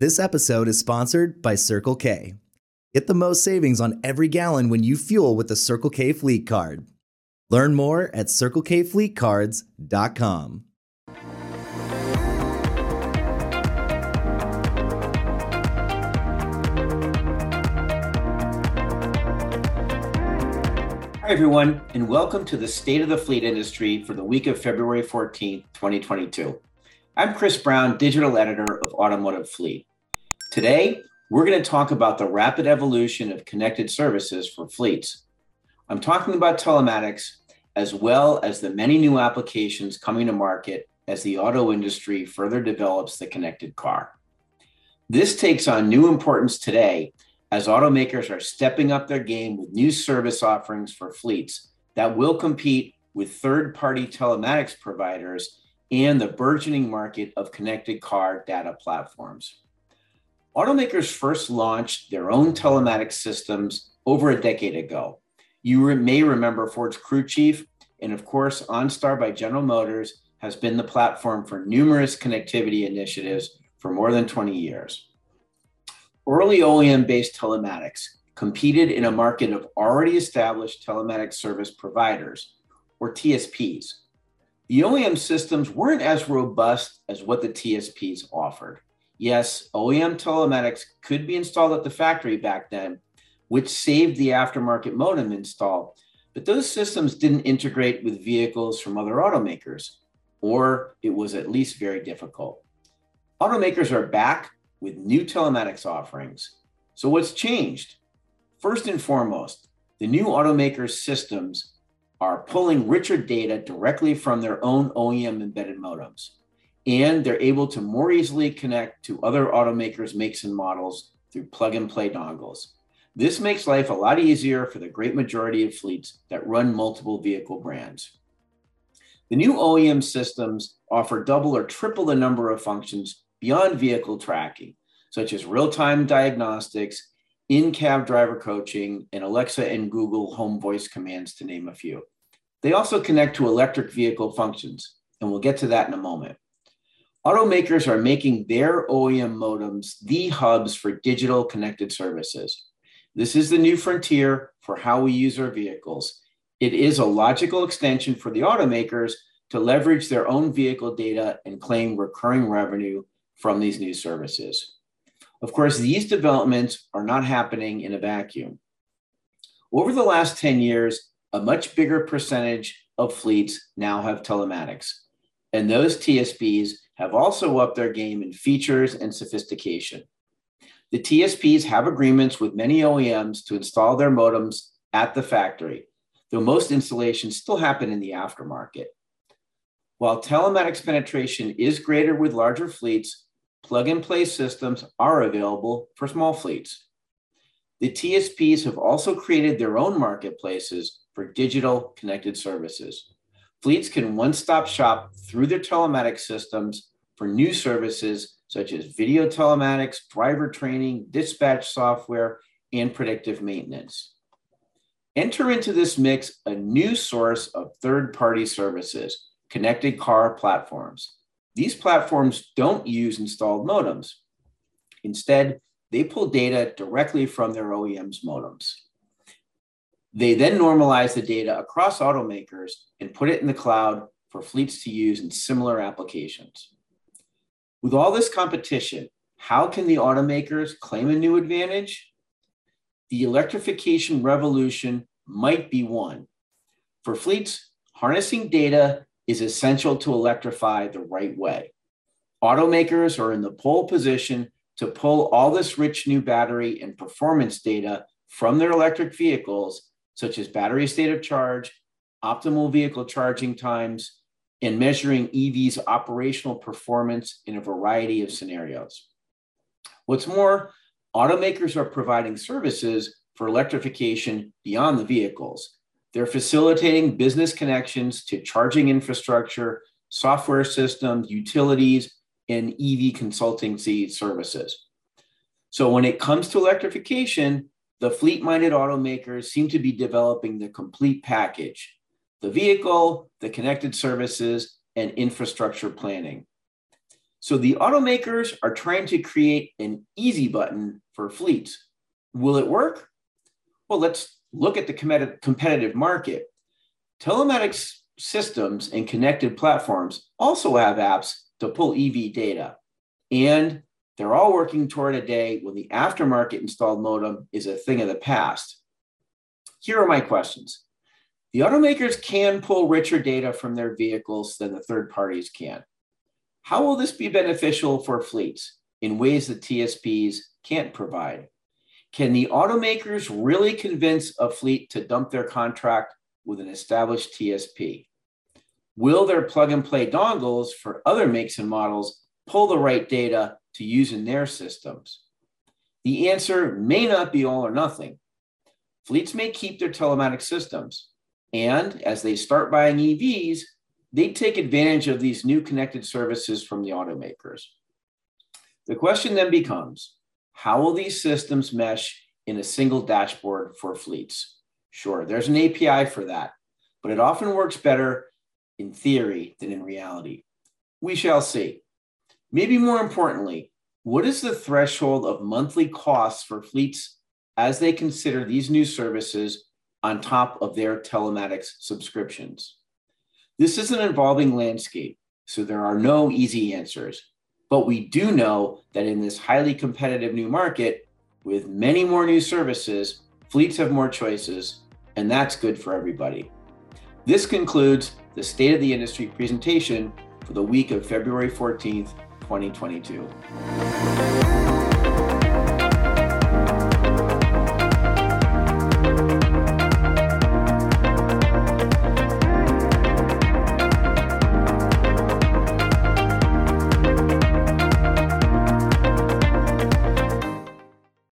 This episode is sponsored by Circle K. Get the most savings on every gallon when you fuel with the Circle K Fleet Card. Learn more at CircleKFleetCards.com. Hi, everyone, and welcome to the State of the Fleet Industry for the week of February 14th, 2022. I'm Chris Brown, digital editor of Automotive Fleet. Today, we're going to talk about the rapid evolution of connected services for fleets. I'm talking about telematics as well as the many new applications coming to market as the auto industry further develops the connected car. This takes on new importance today as automakers are stepping up their game with new service offerings for fleets that will compete with third party telematics providers and the burgeoning market of connected car data platforms. Automakers first launched their own telematics systems over a decade ago. You may remember Ford's Crew Chief, and of course, OnStar by General Motors has been the platform for numerous connectivity initiatives for more than 20 years. Early OEM based telematics competed in a market of already established telematics service providers, or TSPs. The OEM systems weren't as robust as what the TSPs offered. Yes, OEM telematics could be installed at the factory back then, which saved the aftermarket modem install, but those systems didn't integrate with vehicles from other automakers, or it was at least very difficult. Automakers are back with new telematics offerings. So, what's changed? First and foremost, the new automakers' systems are pulling richer data directly from their own OEM embedded modems and they're able to more easily connect to other automakers' makes and models through plug and play dongles. This makes life a lot easier for the great majority of fleets that run multiple vehicle brands. The new OEM systems offer double or triple the number of functions beyond vehicle tracking, such as real time diagnostics, in cab driver coaching, and Alexa and Google Home voice commands, to name a few. They also connect to electric vehicle functions, and we'll get to that in a moment. Automakers are making their OEM modems the hubs for digital connected services. This is the new frontier for how we use our vehicles. It is a logical extension for the automakers to leverage their own vehicle data and claim recurring revenue from these new services. Of course, these developments are not happening in a vacuum. Over the last 10 years, a much bigger percentage of fleets now have telematics, and those TSPs have also upped their game in features and sophistication. The TSPs have agreements with many OEMs to install their modems at the factory, though most installations still happen in the aftermarket. While telematics penetration is greater with larger fleets, plug and play systems are available for small fleets. The TSPs have also created their own marketplaces for digital connected services. Fleets can one stop shop through their telematics systems for new services such as video telematics, driver training, dispatch software, and predictive maintenance. Enter into this mix a new source of third party services, connected car platforms. These platforms don't use installed modems. Instead, they pull data directly from their OEM's modems. They then normalize the data across automakers and put it in the cloud for fleets to use in similar applications. With all this competition, how can the automakers claim a new advantage? The electrification revolution might be one. For fleets, harnessing data is essential to electrify the right way. Automakers are in the pole position to pull all this rich new battery and performance data from their electric vehicles such as battery state of charge, optimal vehicle charging times, and measuring EV's operational performance in a variety of scenarios. What's more, automakers are providing services for electrification beyond the vehicles. They're facilitating business connections to charging infrastructure, software systems, utilities, and EV consultancy services. So when it comes to electrification, the fleet minded automakers seem to be developing the complete package the vehicle, the connected services, and infrastructure planning. So the automakers are trying to create an easy button for fleets. Will it work? Well, let's look at the competitive market. Telematics systems and connected platforms also have apps to pull EV data. And they're all working toward a day when the aftermarket installed modem is a thing of the past. Here are my questions. The automakers can pull richer data from their vehicles than the third parties can. How will this be beneficial for fleets in ways that TSPs can't provide? Can the automakers really convince a fleet to dump their contract with an established TSP? Will their plug and play dongles for other makes and models pull the right data to use in their systems? The answer may not be all or nothing. Fleets may keep their telematic systems, and as they start buying EVs, they take advantage of these new connected services from the automakers. The question then becomes how will these systems mesh in a single dashboard for fleets? Sure, there's an API for that, but it often works better in theory than in reality. We shall see. Maybe more importantly, what is the threshold of monthly costs for fleets as they consider these new services on top of their telematics subscriptions? This is an evolving landscape, so there are no easy answers. But we do know that in this highly competitive new market, with many more new services, fleets have more choices, and that's good for everybody. This concludes the State of the Industry presentation for the week of February 14th, 2022.